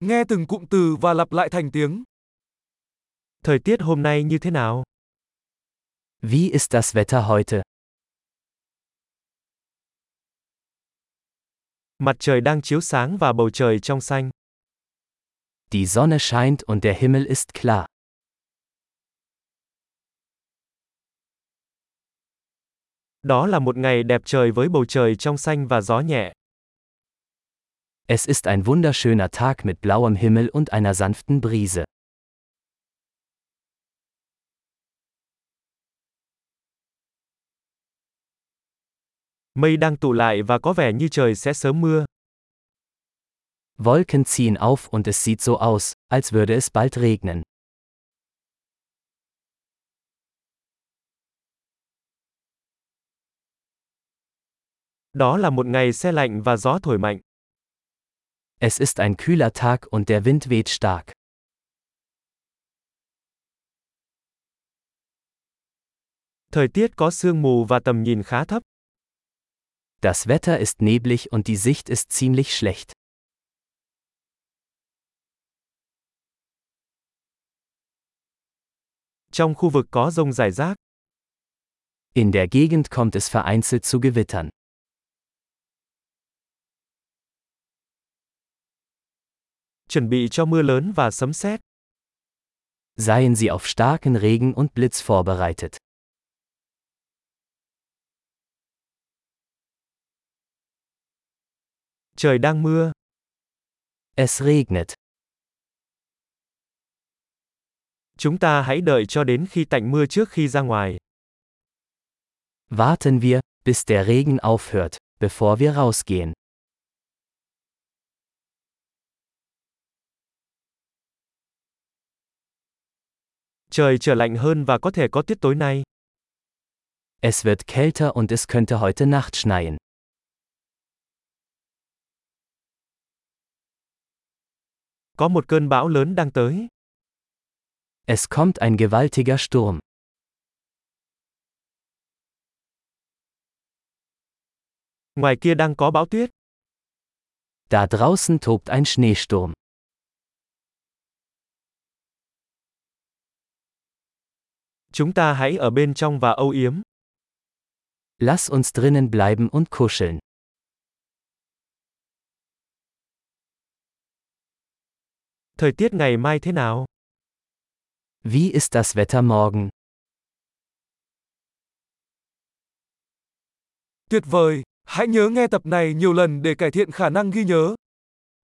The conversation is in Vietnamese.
Nghe từng cụm từ và lặp lại thành tiếng. Thời tiết hôm nay như thế nào? Wie ist das Wetter heute? Mặt trời đang chiếu sáng và bầu trời trong xanh. Die Sonne scheint und der Himmel ist klar. Đó là một ngày đẹp trời với bầu trời trong xanh và gió nhẹ. Es ist ein wunderschöner Tag mit blauem Himmel und einer sanften Brise. Mây đang tụ lại và có vẻ như trời sẽ sớm mưa. Wolken ziehen auf und es sieht so aus, als würde es bald regnen. Đó là một ngày se lạnh và gió thổi mạnh. Es ist ein kühler Tag und der Wind weht stark. Thời tiết có sương mù và tầm nhìn khá thấp. Das Wetter ist neblig und die Sicht ist ziemlich schlecht. Trong khu vực có rông rải rác. In der Gegend kommt es vereinzelt zu Gewittern. Chuẩn bị cho mưa lớn và sấm sét. Seien Sie auf starken Regen und Blitz vorbereitet. Trời đang mưa. Es regnet. Chúng ta hãy đợi cho đến khi tạnh mưa trước khi ra ngoài. Warten wir, bis der Regen aufhört, bevor wir rausgehen. Trời trở lạnh hơn và có thể có tuyết tối nay. Es wird kälter und es könnte heute Nacht schneien. Có một cơn bão lớn đang tới. Es kommt ein gewaltiger Sturm. Ngoài kia đang có bão tuyết. Da draußen tobt ein Schneesturm. Chúng ta hãy ở bên trong và âu yếm. Lass uns drinnen bleiben und kuscheln. Thời tiết ngày mai thế nào? Wie ist das Wetter morgen? Tuyệt vời! Hãy nhớ nghe tập này nhiều lần để cải thiện khả năng ghi nhớ.